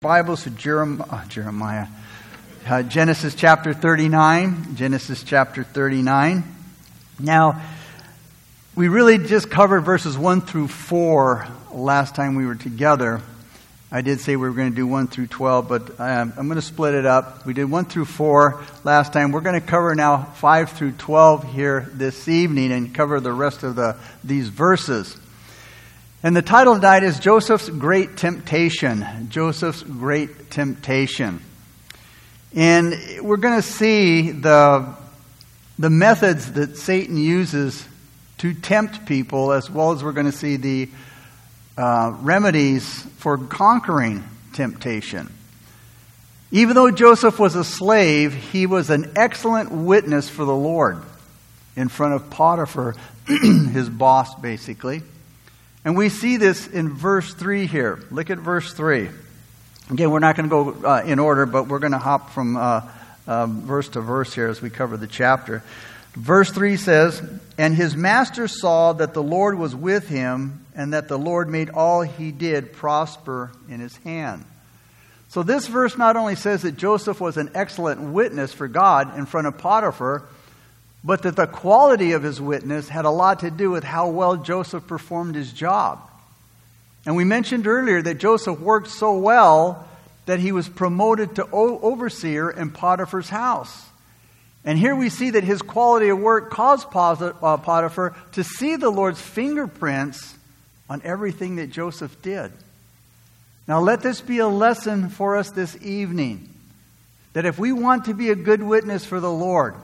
Bibles to Jeremiah, uh, Jeremiah. Uh, Genesis chapter 39. Genesis chapter 39. Now, we really just covered verses 1 through 4 last time we were together. I did say we were going to do 1 through 12, but um, I'm going to split it up. We did 1 through 4 last time. We're going to cover now 5 through 12 here this evening and cover the rest of the, these verses. And the title tonight is Joseph's Great Temptation. Joseph's Great Temptation. And we're going to see the, the methods that Satan uses to tempt people, as well as we're going to see the uh, remedies for conquering temptation. Even though Joseph was a slave, he was an excellent witness for the Lord in front of Potiphar, his boss, basically. And we see this in verse 3 here. Look at verse 3. Again, we're not going to go uh, in order, but we're going to hop from uh, uh, verse to verse here as we cover the chapter. Verse 3 says, And his master saw that the Lord was with him, and that the Lord made all he did prosper in his hand. So this verse not only says that Joseph was an excellent witness for God in front of Potiphar, but that the quality of his witness had a lot to do with how well Joseph performed his job. And we mentioned earlier that Joseph worked so well that he was promoted to overseer in Potiphar's house. And here we see that his quality of work caused uh, Potiphar to see the Lord's fingerprints on everything that Joseph did. Now, let this be a lesson for us this evening that if we want to be a good witness for the Lord,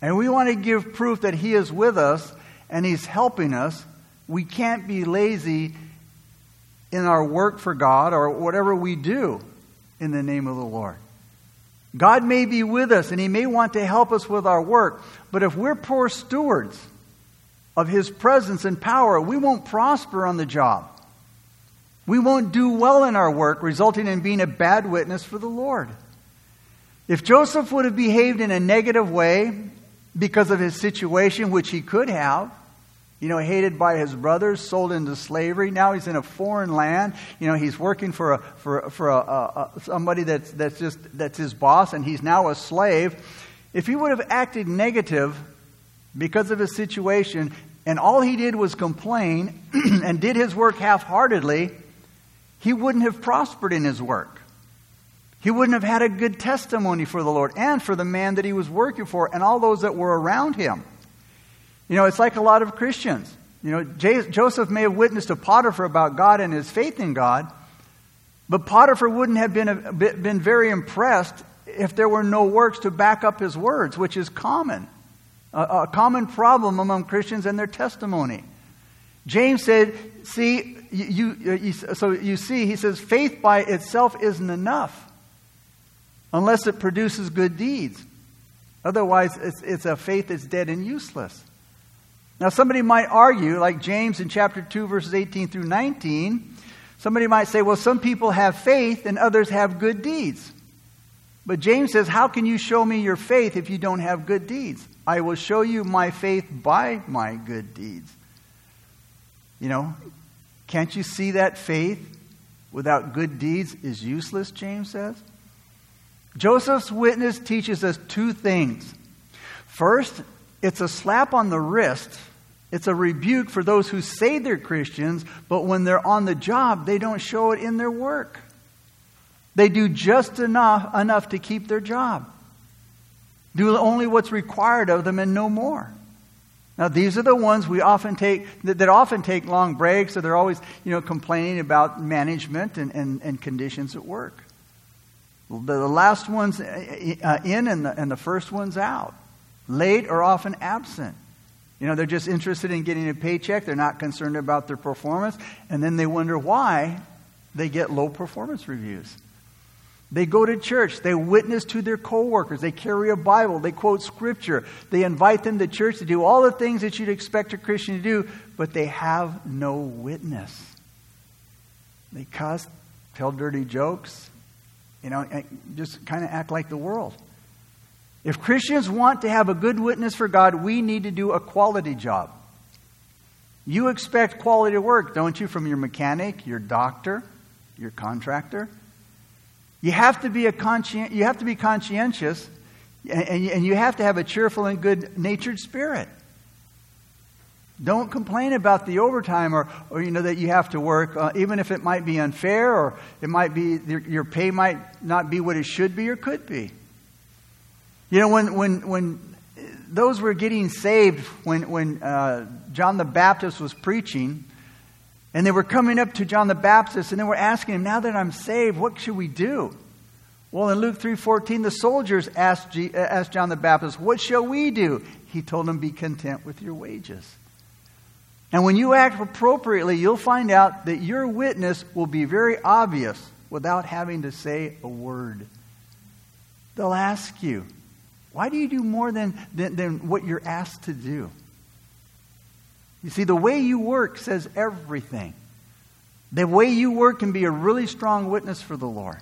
and we want to give proof that He is with us and He's helping us. We can't be lazy in our work for God or whatever we do in the name of the Lord. God may be with us and He may want to help us with our work, but if we're poor stewards of His presence and power, we won't prosper on the job. We won't do well in our work, resulting in being a bad witness for the Lord. If Joseph would have behaved in a negative way because of his situation, which he could have. You know, hated by his brothers, sold into slavery. Now he's in a foreign land. You know, he's working for a, for, for a, a, a, somebody that's, that's just that's his boss, and he's now a slave. If he would have acted negative because of his situation, and all he did was complain and did his work half-heartedly, he wouldn't have prospered in his work. He wouldn't have had a good testimony for the Lord and for the man that he was working for and all those that were around him. You know, it's like a lot of Christians. You know, J- Joseph may have witnessed to Potiphar about God and his faith in God, but Potiphar wouldn't have been, a, been very impressed if there were no works to back up his words, which is common. A, a common problem among Christians and their testimony. James said, see, you, you, so you see, he says, faith by itself isn't enough unless it produces good deeds. Otherwise, it's, it's a faith that's dead and useless. Now, somebody might argue, like James in chapter 2, verses 18 through 19, somebody might say, well, some people have faith and others have good deeds. But James says, How can you show me your faith if you don't have good deeds? I will show you my faith by my good deeds. You know, can't you see that faith without good deeds is useless, James says? Joseph's witness teaches us two things. First, it's a slap on the wrist. It's a rebuke for those who say they're Christians, but when they're on the job, they don't show it in their work. They do just enough, enough to keep their job. Do only what's required of them and no more. Now, these are the ones we often take, that, that often take long breaks, or they're always, you know, complaining about management and, and, and conditions at work. The last one's uh, in and the, and the first one's out. Late or often absent. You know, they're just interested in getting a paycheck. They're not concerned about their performance. And then they wonder why they get low performance reviews. They go to church. They witness to their coworkers. They carry a Bible. They quote scripture. They invite them to church to do all the things that you'd expect a Christian to do, but they have no witness. They cuss, tell dirty jokes, you know, eh, just kind of act like the world. If Christians want to have a good witness for God, we need to do a quality job. You expect quality work, don't you, from your mechanic, your doctor, your contractor? You have to be, a conscien- you have to be conscientious, and, and you have to have a cheerful and good natured spirit. Don't complain about the overtime or, or you know that you have to work, uh, even if it might be unfair or it might be your pay might not be what it should be or could be. You know, when when when those were getting saved, when when uh, John the Baptist was preaching, and they were coming up to John the Baptist and they were asking him, "Now that I'm saved, what should we do?" Well, in Luke 3:14, the soldiers asked, G- asked John the Baptist, "What shall we do?" He told them, "Be content with your wages." And when you act appropriately, you'll find out that your witness will be very obvious without having to say a word. They'll ask you, why do you do more than, than, than what you're asked to do? You see, the way you work says everything. The way you work can be a really strong witness for the Lord.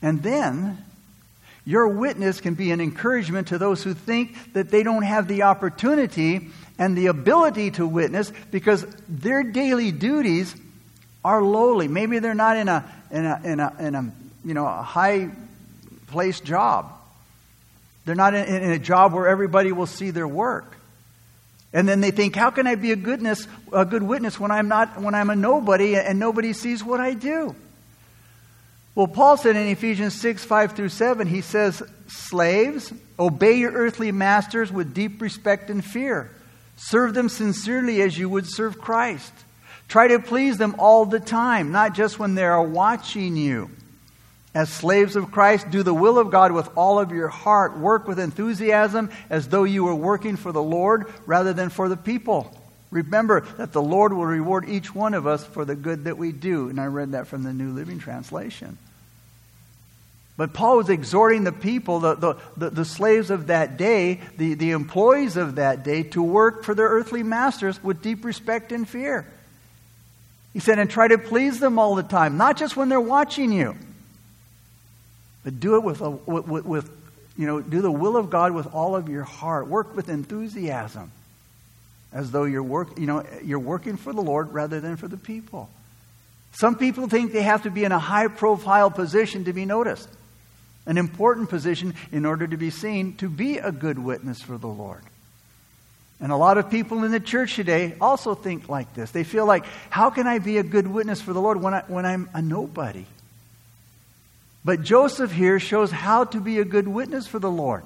And then, your witness can be an encouragement to those who think that they don't have the opportunity and the ability to witness because their daily duties are lowly. Maybe they're not in a, in a, in a, in a you know, a high placed job. They're not in, in a job where everybody will see their work. And then they think, how can I be a goodness, a good witness when I'm not, when I'm a nobody and nobody sees what I do? Well, Paul said in Ephesians 6, 5 through 7, he says, Slaves, obey your earthly masters with deep respect and fear Serve them sincerely as you would serve Christ. Try to please them all the time, not just when they are watching you. As slaves of Christ, do the will of God with all of your heart. Work with enthusiasm as though you were working for the Lord rather than for the people. Remember that the Lord will reward each one of us for the good that we do. And I read that from the New Living Translation. But Paul was exhorting the people, the, the, the, slaves of that day, the, the employees of that day, to work for their earthly masters with deep respect and fear. He said, and try to please them all the time, not just when they're watching you, but do it with, a, with, with you know, do the will of God with all of your heart. Work with enthusiasm, as though you're, work, you know, you're working for the Lord rather than for the people. Some people think they have to be in a high profile position to be noticed an important position in order to be seen to be a good witness for the Lord. And a lot of people in the church today also think like this. They feel like, how can I be a good witness for the Lord when, I, when I'm a nobody? But Joseph here shows how to be a good witness for the Lord.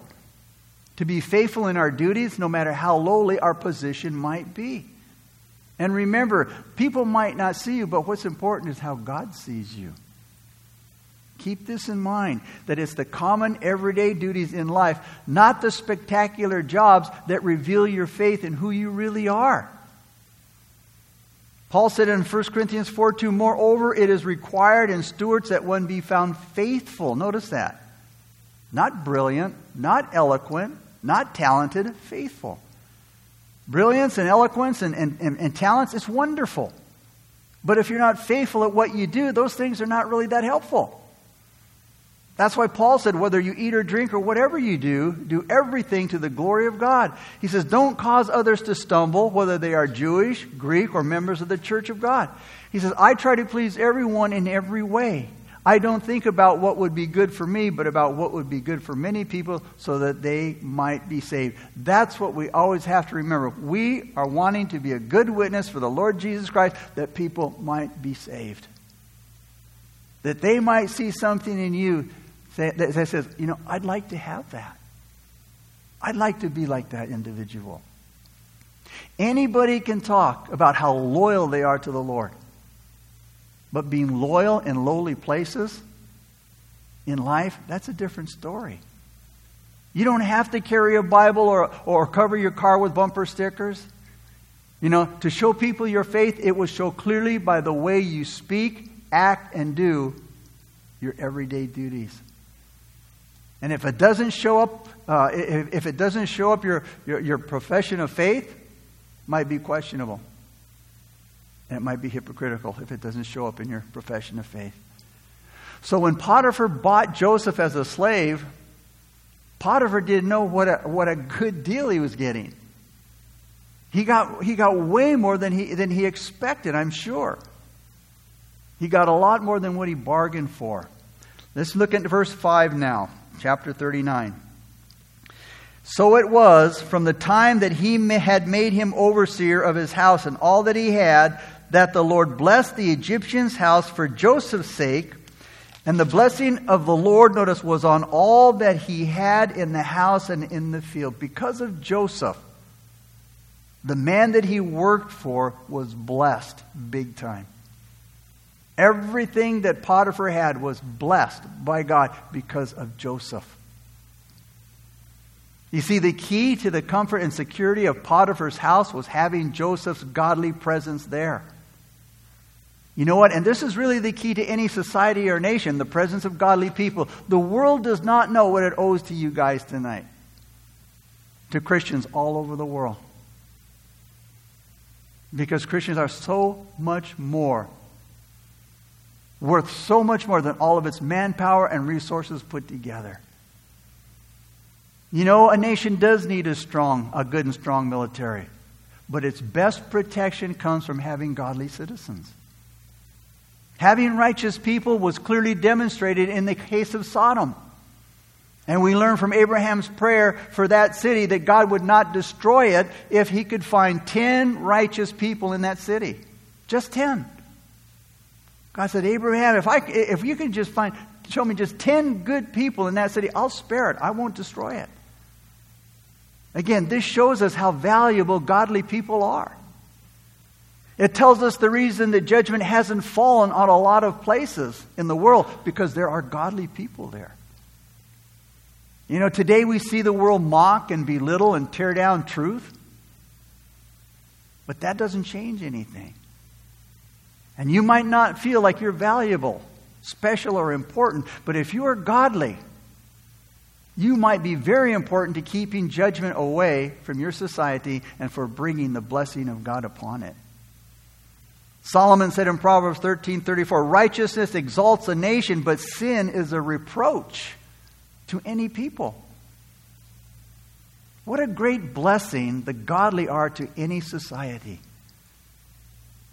To be faithful in our duties, no matter how lowly our position might be. And remember, people might not see you, but what's important is how God sees you. Keep this in mind that it's the common everyday duties in life, not the spectacular jobs that reveal your faith and who you really are. Paul said in 1 Corinthians 4 2, Moreover, it is required in stewards that one be found faithful. Notice that. Not brilliant, not eloquent, not talented, faithful. Brilliance and eloquence and, and, and, and talents is wonderful. But if you're not faithful at what you do, those things are not really that helpful. That's why Paul said, whether you eat or drink or whatever you do, do everything to the glory of God. He says, don't cause others to stumble, whether they are Jewish, Greek, or members of the church of God. He says, I try to please everyone in every way. I don't think about what would be good for me, but about what would be good for many people so that they might be saved. That's what we always have to remember. We are wanting to be a good witness for the Lord Jesus Christ that people might be saved. That they might see something in you that says, you know, I'd like to have that. I'd like to be like that individual. Anybody can talk about how loyal they are to the Lord. But being loyal in lowly places in life, that's a different story. You don't have to carry a Bible or, or cover your car with bumper stickers. You know, to show people your faith, it will show clearly by the way you speak, act, and do your everyday duties. And if it doesn't show up, uh, if, if, it doesn't show up your, your, your profession of faith, might be questionable. And it might be hypocritical if it doesn't show up in your profession of faith. So when Potiphar bought Joseph as a slave, Potiphar didn't know what a, what a good deal he was getting. He got, he got way more than he, than he expected, I'm sure. He got a lot more than what he bargained for. Let's look at verse 5 now, chapter 39. So it was from the time that he had made him overseer of his house and all that he had, that the Lord blessed the Egyptian's house for Joseph's sake. And the blessing of the Lord, notice, was on all that he had in the house and in the field. Because of Joseph, the man that he worked for was blessed big time. Everything that Potiphar had was blessed by God because of Joseph. You see, the key to the comfort and security of Potiphar's house was having Joseph's godly presence there. You know what? And this is really the key to any society or nation the presence of godly people. The world does not know what it owes to you guys tonight, to Christians all over the world. Because Christians are so much more, worth so much more than all of its manpower and resources put together. You know, a nation does need a strong, a good and strong military. But its best protection comes from having godly citizens. Having righteous people was clearly demonstrated in the case of Sodom. And we learn from Abraham's prayer for that city that God would not destroy it if he could find 10 righteous people in that city. Just 10. God said, Abraham, if, I, if you can just find, show me just 10 good people in that city, I'll spare it. I won't destroy it. Again, this shows us how valuable godly people are. It tells us the reason that judgment hasn't fallen on a lot of places in the world because there are godly people there. You know, today we see the world mock and belittle and tear down truth, but that doesn't change anything. And you might not feel like you're valuable, special, or important, but if you are godly, you might be very important to keeping judgment away from your society and for bringing the blessing of God upon it. Solomon said in Proverbs 13:34, "Righteousness exalts a nation, but sin is a reproach to any people." What a great blessing the godly are to any society.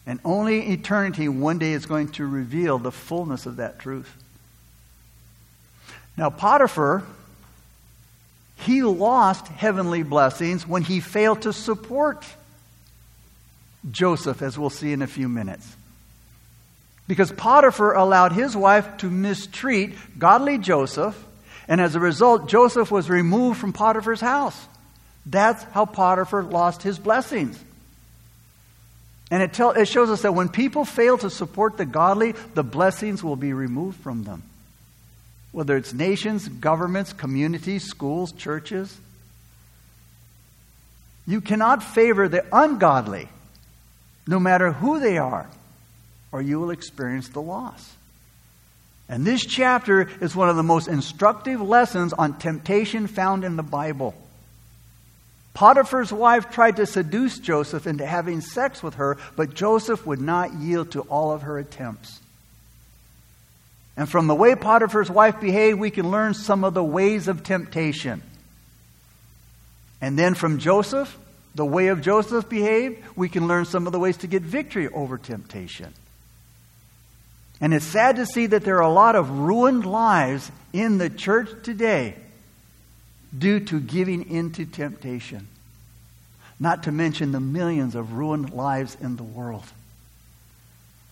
And only eternity one day is going to reveal the fullness of that truth. Now, Potiphar he lost heavenly blessings when he failed to support Joseph, as we'll see in a few minutes. Because Potiphar allowed his wife to mistreat godly Joseph, and as a result, Joseph was removed from Potiphar's house. That's how Potiphar lost his blessings. And it, tell, it shows us that when people fail to support the godly, the blessings will be removed from them whether it's nations, governments, communities, schools, churches. You cannot favor the ungodly, no matter who they are, or you will experience the loss. And this chapter is one of the most instructive lessons on temptation found in the Bible. Potiphar's wife tried to seduce Joseph into having sex with her, but Joseph would not yield to all of her attempts. And from the way Potiphar's wife behaved, we can learn some of the ways of temptation. And then from Joseph, the way of Joseph behaved, we can learn some of the ways to get victory over temptation. And it's sad to see that there are a lot of ruined lives in the church today due to giving into temptation. Not to mention the millions of ruined lives in the world.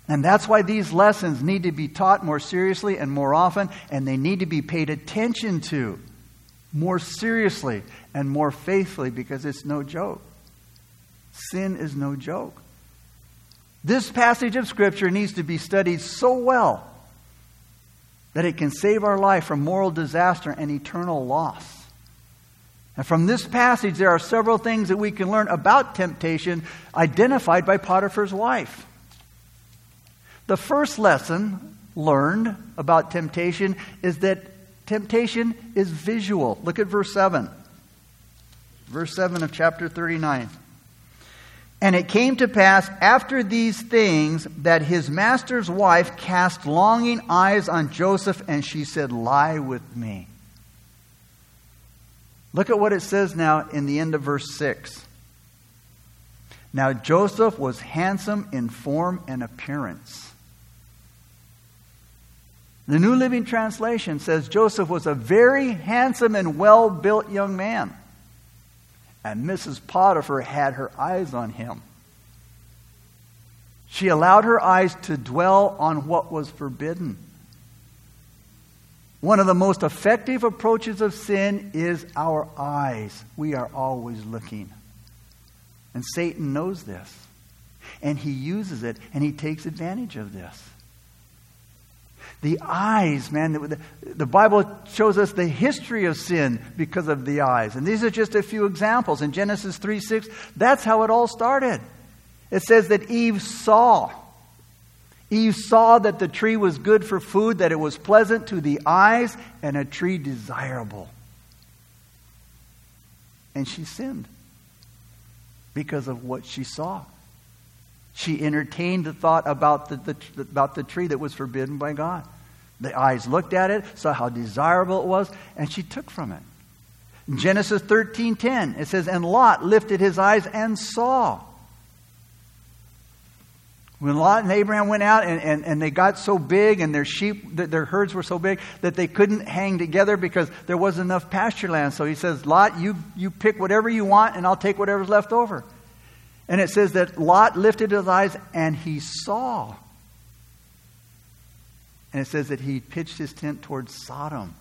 And that's why these lessons need to be taught more seriously and more often, and they need to be paid attention to more seriously and more faithfully because it's no joke. Sin is no joke. This passage of Scripture needs to be studied so well that it can save our life from moral disaster and eternal loss. And from this passage, there are several things that we can learn about temptation identified by Potiphar's wife. The first lesson learned about temptation is that temptation is visual. Look at verse 7. Verse 7 of chapter 39. And it came to pass after these things that his master's wife cast longing eyes on Joseph, and she said, Lie with me. Look at what it says now in the end of verse 6. Now Joseph was handsome in form and appearance The New Living Translation says Joseph was a very handsome and well built young man. And Mrs. Potiphar had her eyes on him. She allowed her eyes to dwell on what was forbidden. One of the most effective approaches of sin is our eyes. We are always looking. And Satan knows this. And he uses it and he takes advantage of this. The eyes, man, the, the, Bible shows us the history of sin because of the eyes. And these are just a few examples. In Genesis 3 6, that's how it all started. It says that Eve saw. Eve saw that the tree was good for food, that it was pleasant to the eyes, and a tree desirable. And she sinned because of what she saw. She entertained the thought about the, the, about the tree that was forbidden by God. The eyes looked at it, saw how desirable it was, and she took from it. In Genesis 13:10, it says, And Lot lifted his eyes and saw. When Lot and Abraham went out and, and, and they got so big and their sheep, their herds were so big that they couldn't hang together because there wasn't enough pasture land. So he says, Lot, you, you pick whatever you want and I'll take whatever's left over. And it says that Lot lifted his eyes and he saw. And it says that he pitched his tent towards Sodom.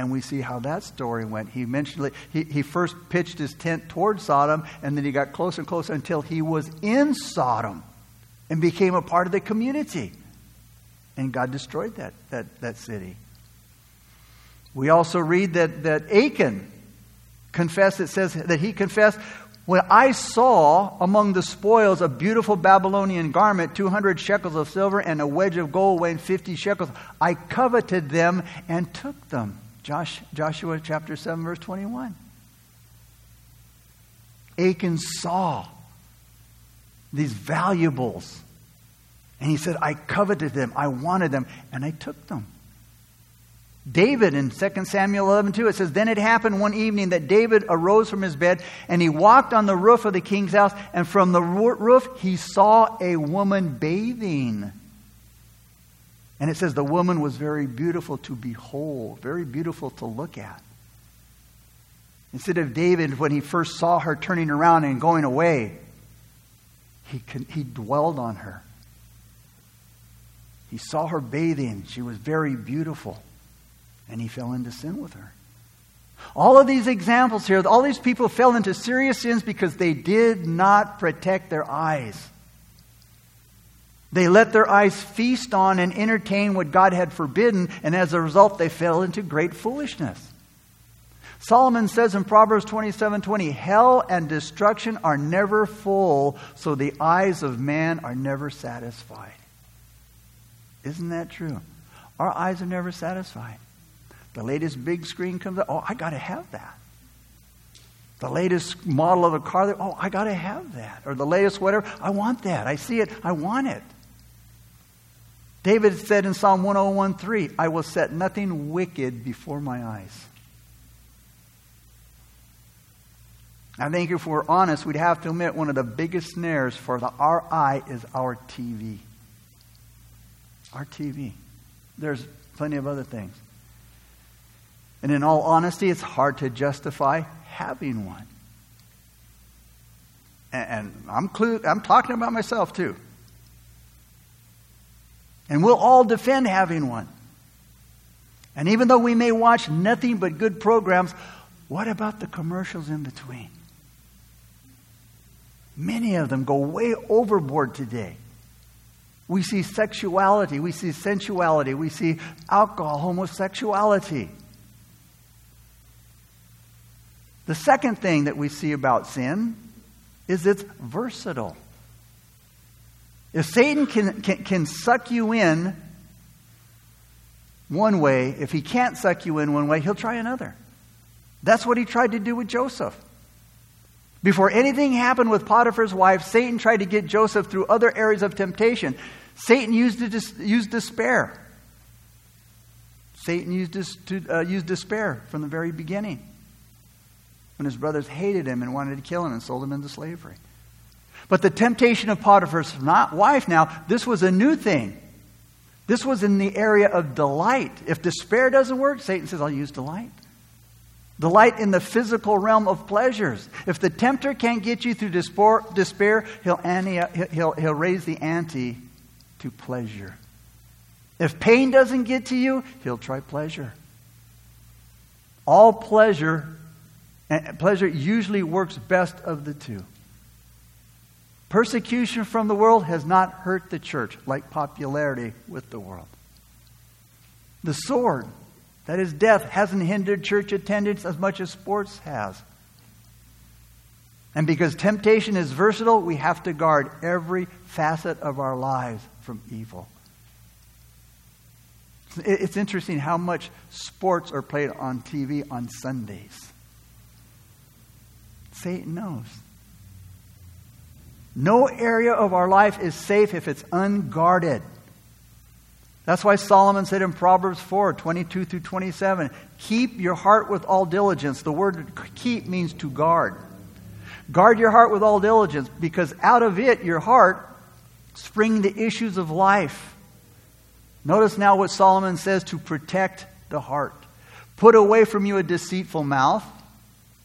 And we see how that story went. He mentioned he, he first pitched his tent towards Sodom, and then he got closer and closer until he was in Sodom and became a part of the community. And God destroyed that, that, that city. We also read that, that Achan confessed, it says that he confessed, when I saw among the spoils a beautiful Babylonian garment, 200 shekels of silver, and a wedge of gold weighing 50 shekels, I coveted them and took them. Josh, Joshua chapter 7, verse 21. Achan saw these valuables. And he said, I coveted them, I wanted them, and I took them. David in 2 Samuel 11 2, it says, Then it happened one evening that David arose from his bed and he walked on the roof of the king's house, and from the roof he saw a woman bathing. And it says the woman was very beautiful to behold, very beautiful to look at. Instead of David, when he first saw her turning around and going away, he, he dwelled on her. He saw her bathing. She was very beautiful and he fell into sin with her. All of these examples here, all these people fell into serious sins because they did not protect their eyes. They let their eyes feast on and entertain what God had forbidden, and as a result, they fell into great foolishness. Solomon says in Proverbs 27 20, Hell and destruction are never full, so the eyes of man are never satisfied. Isn't that true? Our eyes are never satisfied. The latest big screen comes out. Oh, I got to have that. The latest model of a car. Oh, I got to have that. Or the latest whatever. I want that. I see it. I want it. David said in Psalm 101:3, I will set nothing wicked before my eyes. I think if we're honest, we'd have to admit one of the biggest snares for the, eye is our TV. Our TV. There's plenty of other things. And in all honesty, it's hard to justify having one. And, I'm, clu- I'm talking about myself too. And we'll all defend having one. And even though we may watch nothing but good programs, what about the commercials in between? Many of them go way overboard today. We see sexuality, we see sensuality, we see alcohol, homosexuality. The second thing that we see about sin is it's versatile. If Satan can, can, can suck you in one way, if he can't suck you in one way, he'll try another. That's what he tried to do with Joseph. Before anything happened with Potiphar's wife, Satan tried to get Joseph through other areas of temptation. Satan used, used despair. Satan used, uh, used despair from the very beginning when his brothers hated him and wanted to kill him and sold him into slavery. But the temptation of Potiphar's not wife now, this was a new thing. This was in the area of delight. If despair doesn't work, Satan says, I'll use delight. Delight in the physical realm of pleasures. If the tempter can't get you through despair, he'll, he'll, he'll raise the ante to pleasure. If pain doesn't get to you, he'll try pleasure. All pleasure, eh, pleasure usually works best of the two. Persecution from the world has not hurt the church like popularity with the world. The sword, that is death, hasn't hindered church attendance as much as sports has. And because temptation is versatile, we have to guard every facet of our lives from evil. It's interesting how much sports are played on TV on Sundays. Satan knows. No area of our life is safe if it's unguarded. That's why Solomon said in Proverbs 4 22 through 27 keep your heart with all diligence. The word keep means to guard. Guard your heart with all diligence because out of it, your heart, spring the issues of life. Notice now what Solomon says to protect the heart. Put away from you a deceitful mouth.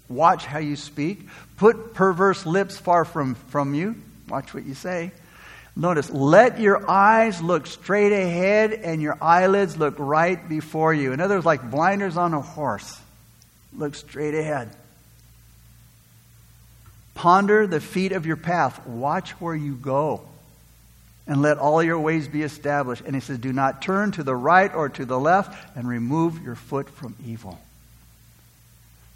Watch how you speak. Put perverse lips far from, from you. Watch what you say. Notice, let your eyes look straight ahead and your eyelids look right before you. In other words, like blinders on a horse. Look straight ahead. Ponder the feet of your path. Watch where you go and let all your ways be established. And he says, Do not turn to the right or to the left, and remove your foot from evil.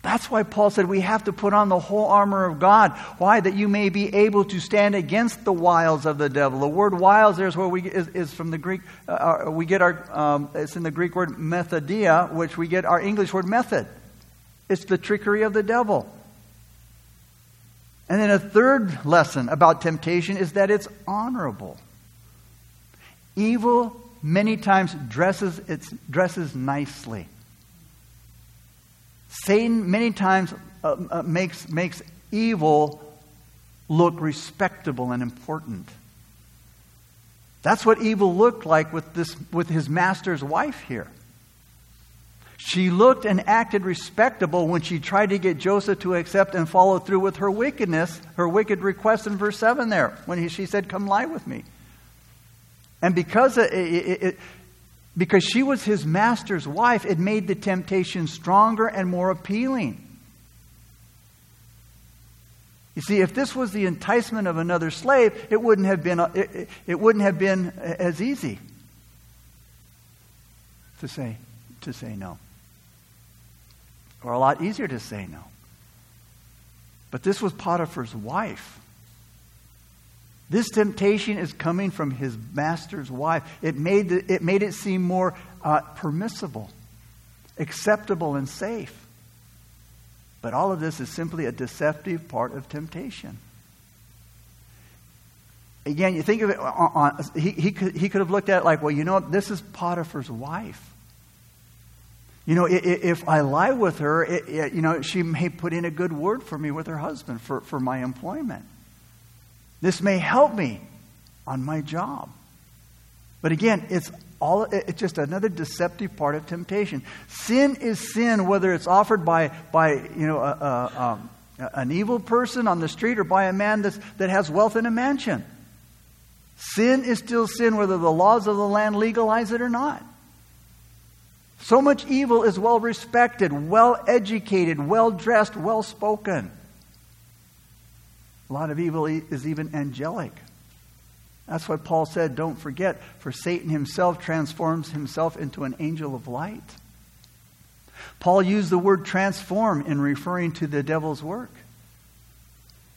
That's why Paul said we have to put on the whole armor of God. Why? That you may be able to stand against the wiles of the devil. The word wiles there is where we is, is from the Greek. Uh, uh, we get our. Um, it's in the Greek word methodia, which we get our English word method. It's the trickery of the devil. And then a third lesson about temptation is that it's honorable. Evil many times dresses, its, dresses nicely. Satan many times uh, uh, makes, makes evil look respectable and important. That's what evil looked like with, this, with his master's wife here. She looked and acted respectable when she tried to get Joseph to accept and follow through with her wickedness, her wicked request in verse 7 there, when he, she said, Come lie with me. And because, it, it, it, because she was his master's wife, it made the temptation stronger and more appealing. You see, if this was the enticement of another slave, it wouldn't have been, it, it wouldn't have been as easy to say, to say no. Or a lot easier to say no. But this was Potiphar's wife. This temptation is coming from his master's wife. It made, the, it, made it seem more uh, permissible, acceptable, and safe. But all of this is simply a deceptive part of temptation. Again, you think of it, on, on, he, he, could, he could have looked at it like, well, you know? This is Potiphar's wife. You know, if I lie with her, it, it, you know, she may put in a good word for me with her husband for, for my employment. This may help me on my job. But again, it's all it's just another deceptive part of temptation. Sin is sin, whether it's offered by by you know a, a, um, an evil person on the street or by a man that's, that has wealth in a mansion. Sin is still sin, whether the laws of the land legalize it or not. So much evil is well respected, well educated, well dressed, well spoken. A lot of evil is even angelic. That's what Paul said, don't forget, for Satan himself transforms himself into an angel of light. Paul used the word transform in referring to the devil's work.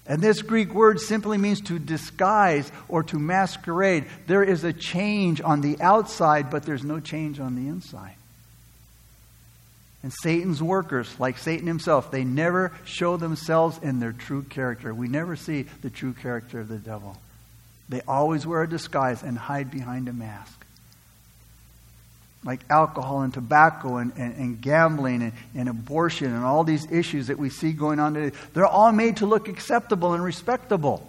And this Greek word simply means to disguise or to masquerade. There is a change on the outside, but there's no change on the inside. And Satan's workers, like Satan himself, they never show themselves in their true character. We never see the true character of the devil. They always wear a disguise and hide behind a mask. Like alcohol and tobacco and, and, and gambling and, and abortion and all these issues that we see going on today, they're all made to look acceptable and respectable.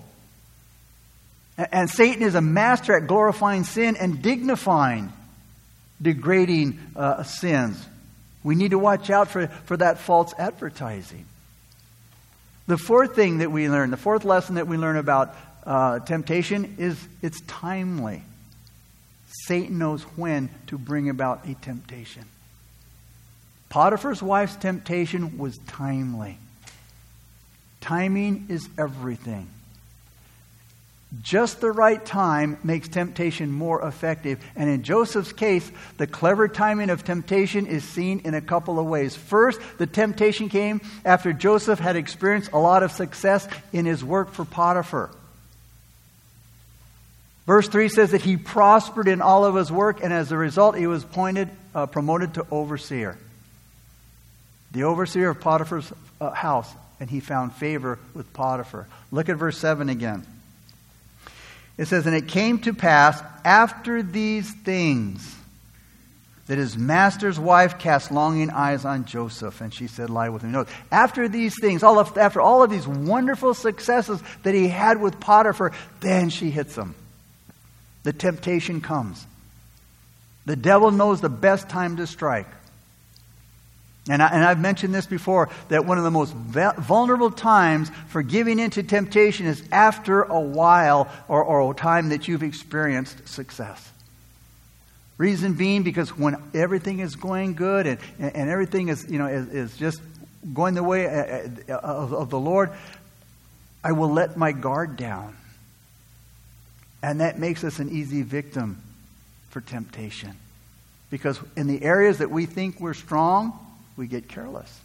And, and Satan is a master at glorifying sin and dignifying degrading uh, sins. We need to watch out for, for that false advertising. The fourth thing that we learn, the fourth lesson that we learn about uh, temptation is it's timely. Satan knows when to bring about a temptation. Potiphar's wife's temptation was timely. Timing is everything. Just the right time makes temptation more effective. And in Joseph's case, the clever timing of temptation is seen in a couple of ways. First, the temptation came after Joseph had experienced a lot of success in his work for Potiphar. Verse 3 says that he prospered in all of his work, and as a result, he was appointed, uh, promoted to overseer. The overseer of Potiphar's uh, house, and he found favor with Potiphar. Look at verse 7 again. It says, And it came to pass after these things that his master's wife cast longing eyes on Joseph, and she said, Lie with me. No, after these things, all of, after all of these wonderful successes that he had with Potiphar, then she hits him the temptation comes. The devil knows the best time to strike. And, I, and I've mentioned this before that one of the most vulnerable times for giving into temptation is after a while or, or a time that you've experienced success. Reason being because when everything is going good and, and everything is, you know, is, is just going the way uh, uh, of, of the Lord, I will let my guard down. And that makes us an easy victim for temptation. Because in the areas that we think we're strong, we get careless.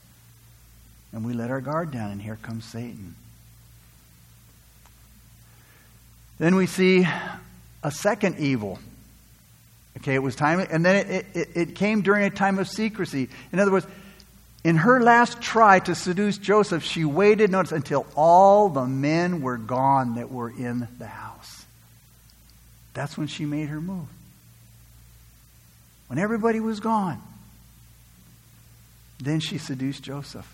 And we let our guard down, and here comes Satan. Then we see a second evil. Okay, it was time, and then it, it, it came during a time of secrecy. In other words, in her last try to seduce Joseph, she waited, notice, until all the men were gone that were in the house. That's when she made her move. When everybody was gone, then she seduced Joseph.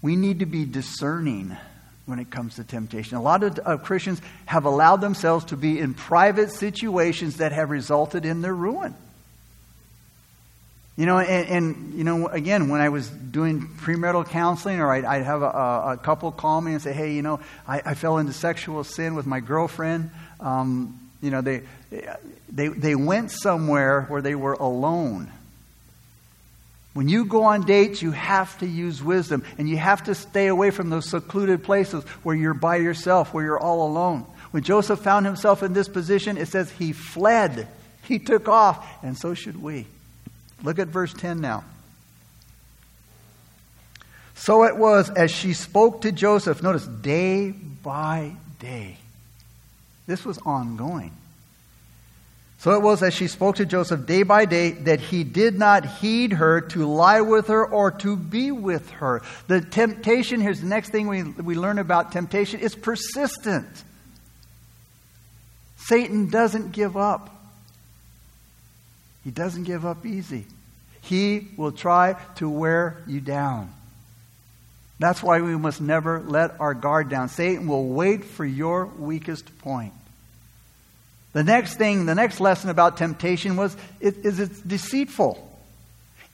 We need to be discerning when it comes to temptation. A lot of uh, Christians have allowed themselves to be in private situations that have resulted in their ruin. You know, and, and, you know, again, when I was doing premarital counseling, or I'd, I'd have a, a, couple call me and say, "Hey, you know, I, I fell into sexual sin with my girlfriend." Um, you know, they, they they went somewhere where they were alone. When you go on dates, you have to use wisdom, and you have to stay away from those secluded places where you're by yourself, where you're all alone. When Joseph found himself in this position, it says he fled, he took off, and so should we. Look at verse 10 now. So it was as she spoke to Joseph, notice, day by day. This was ongoing. So it was as she spoke to Joseph day by day that he did not heed her to lie with her or to be with her. The temptation, here's the next thing we, we learn about temptation, is persistent. Satan doesn't give up. He doesn't give up easy. He will try to wear you down. That's why we must never let our guard down. Satan will wait for your weakest point. The next thing, the next lesson about temptation was it, is it's deceitful.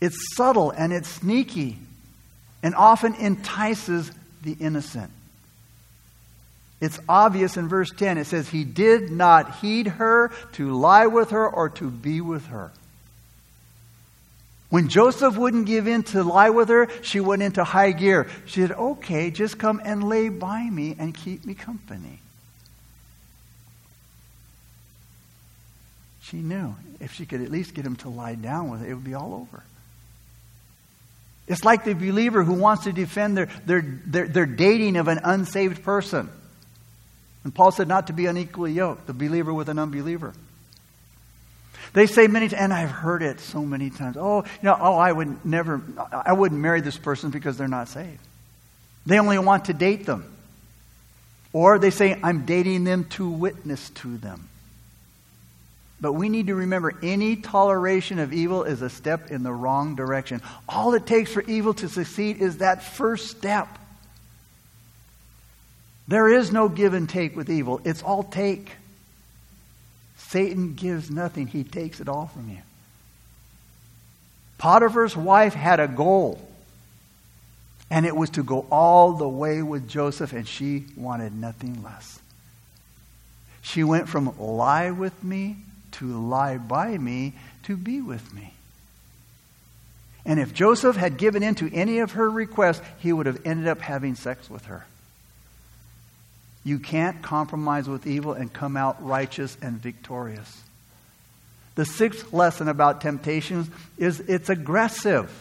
It's subtle and it's sneaky and often entices the innocent. It's obvious in verse 10. It says, He did not heed her to lie with her or to be with her. When Joseph wouldn't give in to lie with her, she went into high gear. She said, Okay, just come and lay by me and keep me company. She knew if she could at least get him to lie down with it, it would be all over. It's like the believer who wants to defend their, their, their, their dating of an unsaved person. And Paul said not to be unequally yoked, the believer with an unbeliever. They say many times, and I've heard it so many times. Oh, you know, oh, I would never, I wouldn't marry this person because they're not saved. They only want to date them. Or they say, I'm dating them to witness to them. But we need to remember any toleration of evil is a step in the wrong direction. All it takes for evil to succeed is that first step. There is no give and take with evil, it's all take. Satan gives nothing, he takes it all from you. Potiphar's wife had a goal, and it was to go all the way with Joseph, and she wanted nothing less. She went from lie with me to lie by me to be with me. And if Joseph had given in to any of her requests, he would have ended up having sex with her. You can't compromise with evil and come out righteous and victorious. The sixth lesson about temptations is it's aggressive.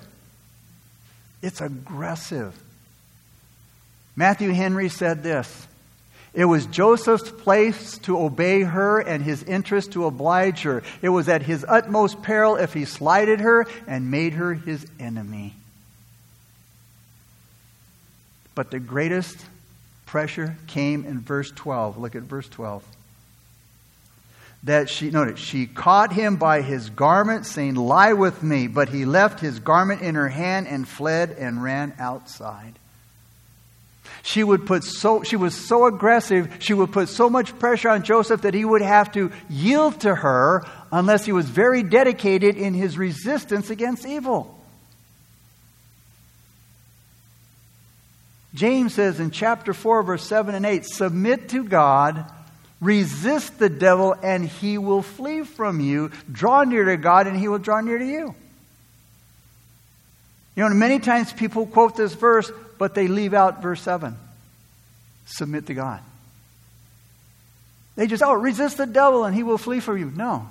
It's aggressive. Matthew Henry said this It was Joseph's place to obey her and his interest to oblige her. It was at his utmost peril if he slighted her and made her his enemy. But the greatest pressure came in verse 12. Look at verse 12. That she, notice, she caught him by his garment, saying, Lie with me. But he left his garment in her hand and fled and ran outside. She would put so, she was so aggressive, she would put so much pressure on Joseph that he would have to yield to her unless he was very dedicated in his resistance against evil. James says in chapter 4, verse 7 and 8 Submit to God, resist the devil, and he will flee from you. Draw near to God, and he will draw near to you. You know, many times people quote this verse, but they leave out verse 7 Submit to God. They just, oh, resist the devil, and he will flee from you. No,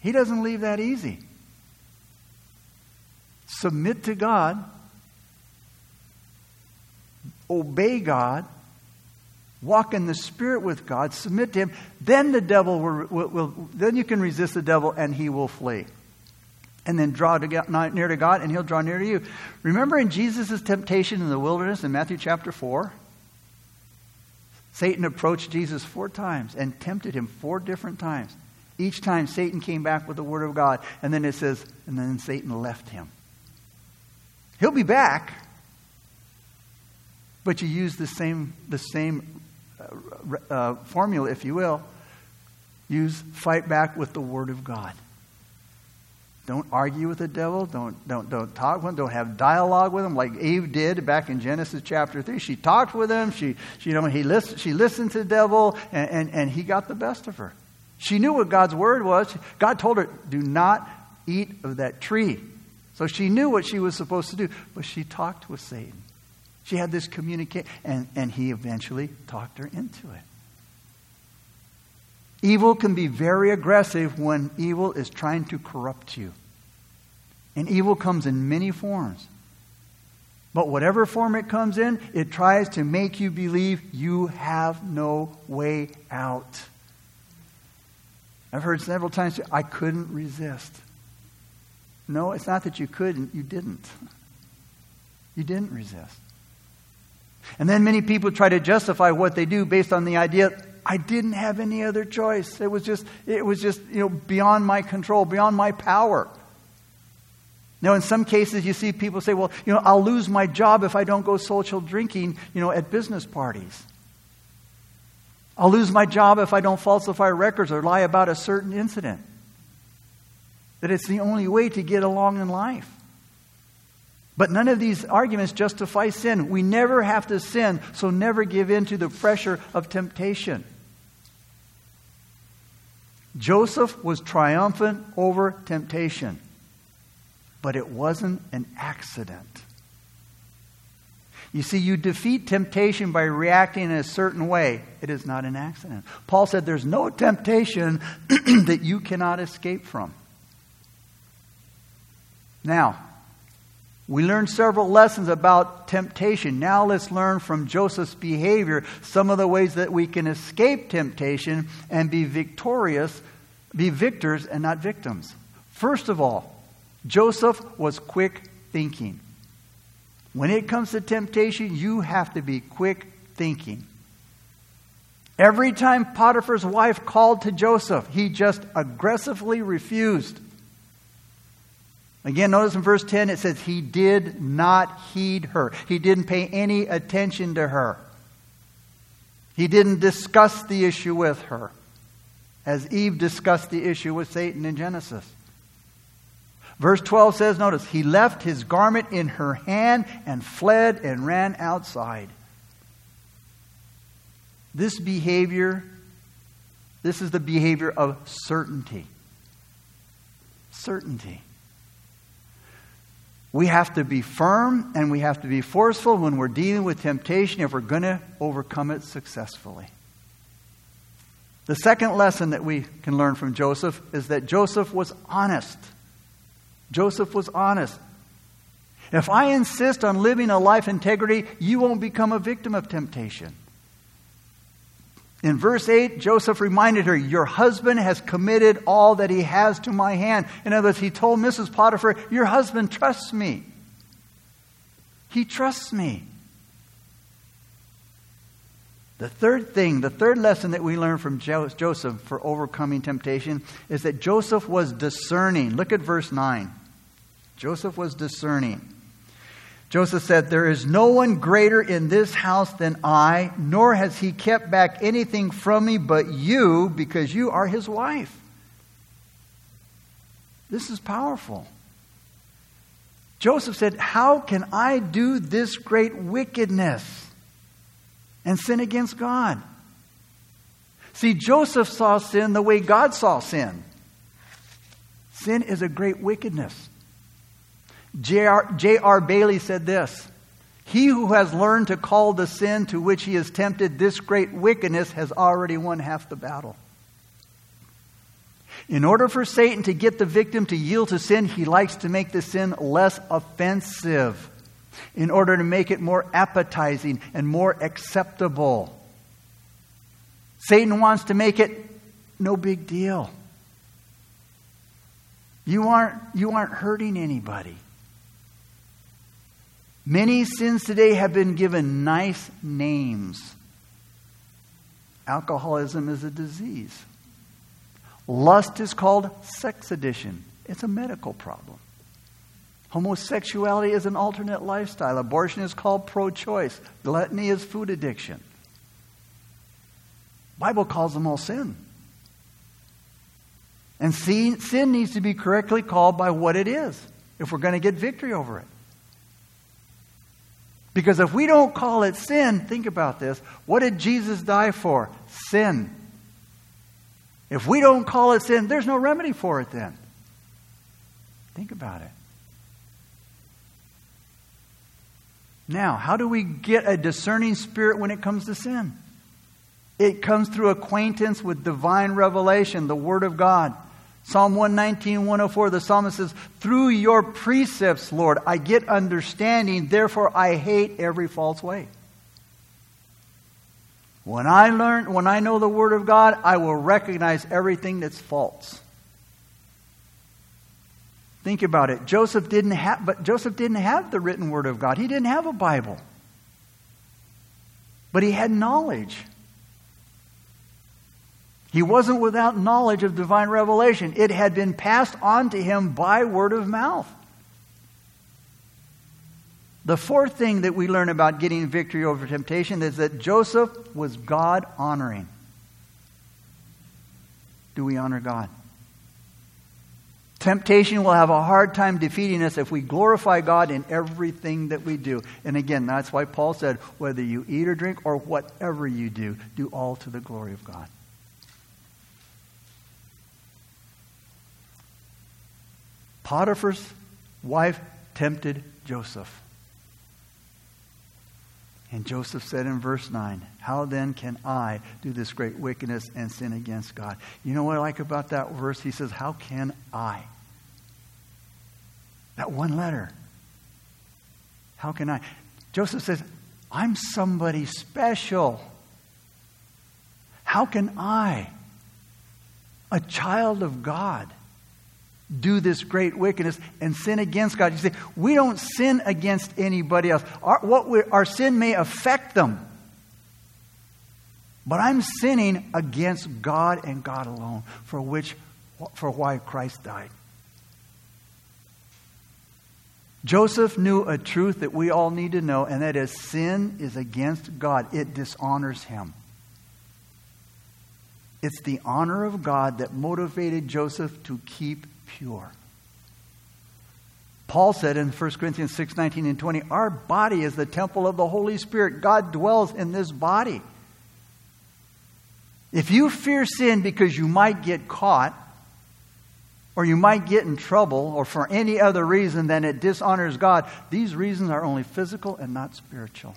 he doesn't leave that easy. Submit to God obey God, walk in the Spirit with God, submit to Him, then the devil will, will, will, then you can resist the devil and he will flee. And then draw to get near to God and he'll draw near to you. Remember in Jesus' temptation in the wilderness in Matthew chapter 4? Satan approached Jesus four times and tempted him four different times. Each time Satan came back with the word of God. And then it says, and then Satan left him. He'll be back, but you use the same, the same uh, uh, formula, if you will. Use fight back with the Word of God. Don't argue with the devil. Don't, don't, don't talk with him. Don't have dialogue with him like Eve did back in Genesis chapter 3. She talked with him. She, she, you know, he listened, she listened to the devil, and, and, and he got the best of her. She knew what God's word was. God told her, do not eat of that tree. So she knew what she was supposed to do, but she talked with Satan. She had this communicate, and, and he eventually talked her into it. Evil can be very aggressive when evil is trying to corrupt you. And evil comes in many forms. But whatever form it comes in, it tries to make you believe you have no way out. I've heard several times, I couldn't resist. No, it's not that you couldn't, you didn't. You didn't resist. And then many people try to justify what they do based on the idea I didn't have any other choice. It was just it was just, you know, beyond my control, beyond my power. Now, in some cases, you see people say, well, you know, I'll lose my job if I don't go social drinking, you know, at business parties. I'll lose my job if I don't falsify records or lie about a certain incident. That it's the only way to get along in life. But none of these arguments justify sin. We never have to sin, so never give in to the pressure of temptation. Joseph was triumphant over temptation, but it wasn't an accident. You see, you defeat temptation by reacting in a certain way. It is not an accident. Paul said there's no temptation that you cannot escape from. Now, we learned several lessons about temptation. Now let's learn from Joseph's behavior some of the ways that we can escape temptation and be victorious, be victors and not victims. First of all, Joseph was quick thinking. When it comes to temptation, you have to be quick thinking. Every time Potiphar's wife called to Joseph, he just aggressively refused. Again, notice in verse 10 it says, He did not heed her. He didn't pay any attention to her. He didn't discuss the issue with her. as Eve discussed the issue with Satan in Genesis. Verse 12 says, notice, he left his garment in her hand and fled and ran outside. This behavior, this is the behavior of certainty. Certainty. We have to be firm and we have to be forceful when we're dealing with temptation if we're going to overcome it successfully. The second lesson that we can learn from Joseph is that Joseph was honest. Joseph was honest. If I insist on living a life integrity, you won't become a victim of temptation. In verse 8, Joseph reminded her, Your husband has committed all that he has to my hand. In other words, he told Mrs. Potiphar, Your husband trusts me. He trusts me. The third thing, the third lesson that we learn from Joseph for overcoming temptation is that Joseph was discerning. Look at verse 9. Joseph was discerning. Joseph said, There is no one greater in this house than I, nor has he kept back anything from me but you, because you are his wife. This is powerful. Joseph said, How can I do this great wickedness and sin against God? See, Joseph saw sin the way God saw sin. Sin is a great wickedness. J.R. Bailey said this He who has learned to call the sin to which he is tempted this great wickedness has already won half the battle. In order for Satan to get the victim to yield to sin, he likes to make the sin less offensive in order to make it more appetizing and more acceptable. Satan wants to make it no big deal. You aren't, you aren't hurting anybody. Many sins today have been given nice names. Alcoholism is a disease. Lust is called sex addiction. It's a medical problem. Homosexuality is an alternate lifestyle. Abortion is called pro choice. Gluttony is food addiction. Bible calls them all sin. And sin, sin needs to be correctly called by what it is if we're going to get victory over it. Because if we don't call it sin, think about this. What did Jesus die for? Sin. If we don't call it sin, there's no remedy for it then. Think about it. Now, how do we get a discerning spirit when it comes to sin? It comes through acquaintance with divine revelation, the Word of God. Psalm 119, 104, the psalmist says, Through your precepts, Lord, I get understanding, therefore I hate every false way. When I learn, when I know the Word of God, I will recognize everything that's false. Think about it. Joseph didn't have, but Joseph didn't have the written Word of God. He didn't have a Bible. But he had knowledge. He wasn't without knowledge of divine revelation. It had been passed on to him by word of mouth. The fourth thing that we learn about getting victory over temptation is that Joseph was God honoring. Do we honor God? Temptation will have a hard time defeating us if we glorify God in everything that we do. And again, that's why Paul said, whether you eat or drink or whatever you do, do all to the glory of God. Potiphar's wife tempted Joseph. And Joseph said in verse 9, How then can I do this great wickedness and sin against God? You know what I like about that verse? He says, How can I? That one letter. How can I? Joseph says, I'm somebody special. How can I, a child of God, do this great wickedness and sin against God. You say, we don't sin against anybody else. Our, what we, our sin may affect them. But I'm sinning against God and God alone, for which, for why Christ died. Joseph knew a truth that we all need to know, and that is sin is against God. It dishonors him. It's the honor of God that motivated Joseph to keep pure. Paul said in 1 Corinthians 6 19 and 20, Our body is the temple of the Holy Spirit. God dwells in this body. If you fear sin because you might get caught, or you might get in trouble, or for any other reason than it dishonors God, these reasons are only physical and not spiritual.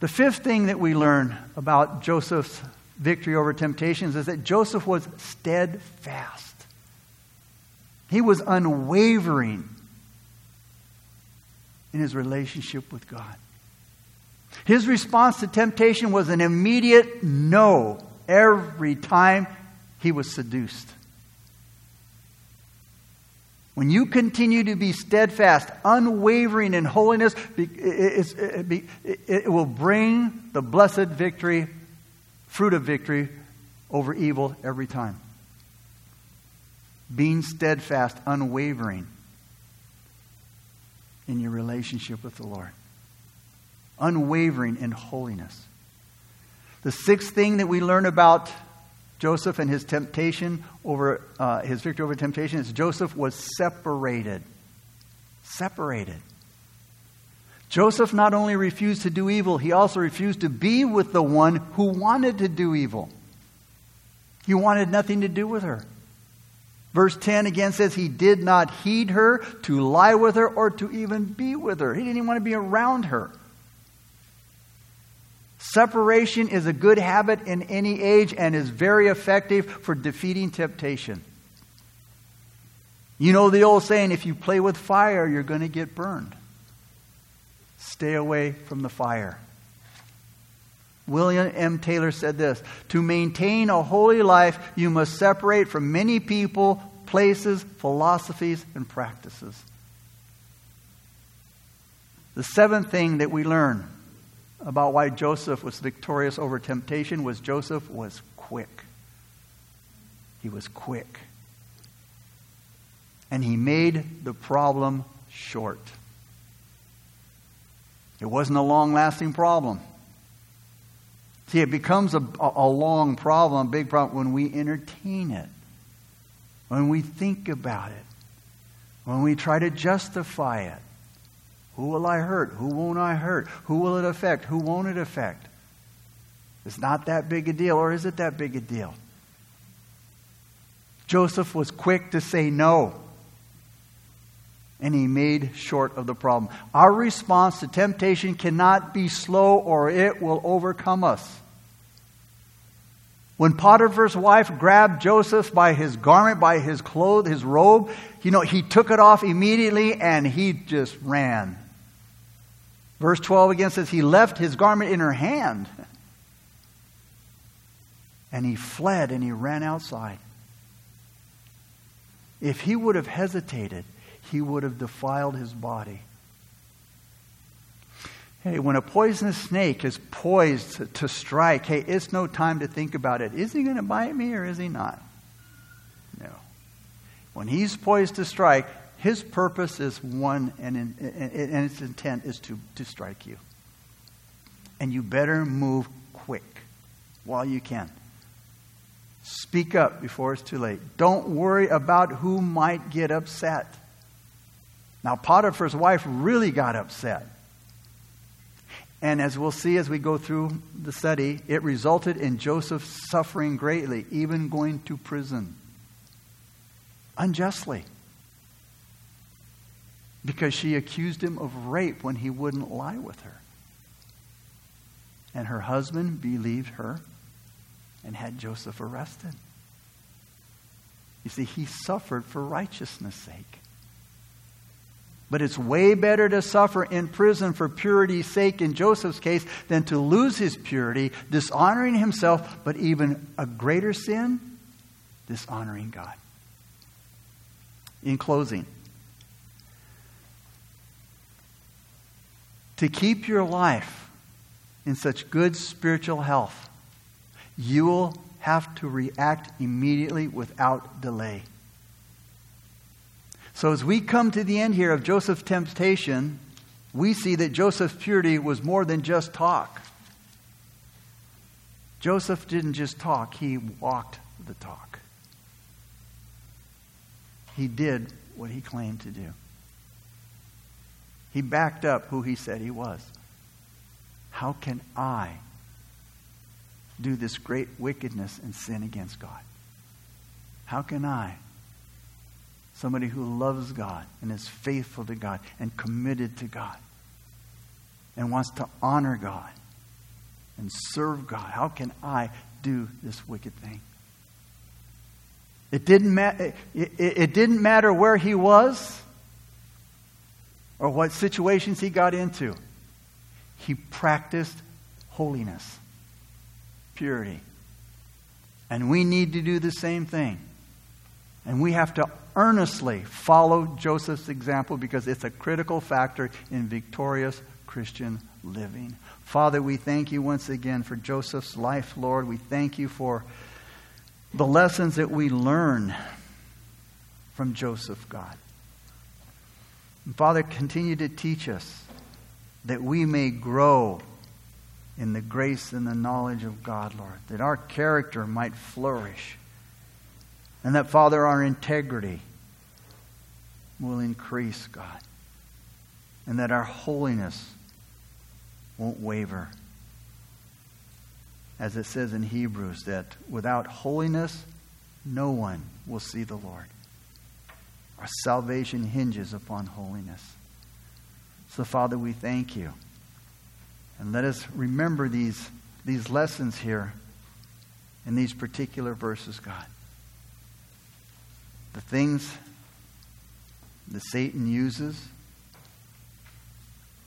The fifth thing that we learn about Joseph's victory over temptations is that Joseph was steadfast. He was unwavering in his relationship with God. His response to temptation was an immediate no every time he was seduced. When you continue to be steadfast, unwavering in holiness, it will bring the blessed victory, fruit of victory over evil every time. Being steadfast, unwavering in your relationship with the Lord, unwavering in holiness. The sixth thing that we learn about Joseph and his temptation over uh, his victory over temptation is Joseph was separated. Separated. Joseph not only refused to do evil, he also refused to be with the one who wanted to do evil. He wanted nothing to do with her. Verse 10 again says he did not heed her, to lie with her, or to even be with her. He didn't even want to be around her. Separation is a good habit in any age and is very effective for defeating temptation. You know the old saying if you play with fire, you're going to get burned. Stay away from the fire. William M. Taylor said this To maintain a holy life, you must separate from many people, places, philosophies, and practices. The seventh thing that we learn about why Joseph was victorious over temptation was Joseph was quick. He was quick. And he made the problem short. It wasn't a long lasting problem. See, it becomes a, a long problem, a big problem, when we entertain it, when we think about it, when we try to justify it. Who will I hurt? Who won't I hurt? Who will it affect? Who won't it affect? It's not that big a deal, or is it that big a deal? Joseph was quick to say no, and he made short of the problem. Our response to temptation cannot be slow, or it will overcome us. When Potiphar's wife grabbed Joseph by his garment, by his clothes, his robe, you know, he took it off immediately and he just ran. Verse 12 again says, He left his garment in her hand. And he fled and he ran outside. If he would have hesitated, he would have defiled his body. Hey, when a poisonous snake is poised to strike, hey, it's no time to think about it. Is he going to bite me or is he not? No. When he's poised to strike, his purpose is one, and, in, and its intent is to, to strike you. And you better move quick while you can. Speak up before it's too late. Don't worry about who might get upset. Now, Potiphar's wife really got upset. And as we'll see as we go through the study, it resulted in Joseph suffering greatly, even going to prison unjustly because she accused him of rape when he wouldn't lie with her. And her husband believed her and had Joseph arrested. You see, he suffered for righteousness' sake. But it's way better to suffer in prison for purity's sake in Joseph's case than to lose his purity, dishonoring himself, but even a greater sin, dishonoring God. In closing, to keep your life in such good spiritual health, you will have to react immediately without delay. So, as we come to the end here of Joseph's temptation, we see that Joseph's purity was more than just talk. Joseph didn't just talk, he walked the talk. He did what he claimed to do. He backed up who he said he was. How can I do this great wickedness and sin against God? How can I, somebody who loves God and is faithful to God and committed to God and wants to honor God and serve God, how can I do this wicked thing? It didn't, ma- it, it, it didn't matter where he was or what situations he got into. He practiced holiness, purity. And we need to do the same thing. And we have to earnestly follow Joseph's example because it's a critical factor in victorious Christian living. Father, we thank you once again for Joseph's life, Lord. We thank you for the lessons that we learn from Joseph, God. And Father, continue to teach us that we may grow in the grace and the knowledge of God, Lord, that our character might flourish, and that, Father, our integrity will increase, God, and that our holiness won't waver as it says in Hebrews, that without holiness, no one will see the Lord. Our salvation hinges upon holiness. So, Father, we thank you. And let us remember these, these lessons here in these particular verses, God. The things that Satan uses,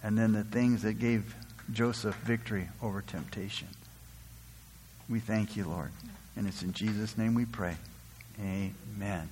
and then the things that gave Joseph victory over temptation. We thank you, Lord. And it's in Jesus' name we pray. Amen.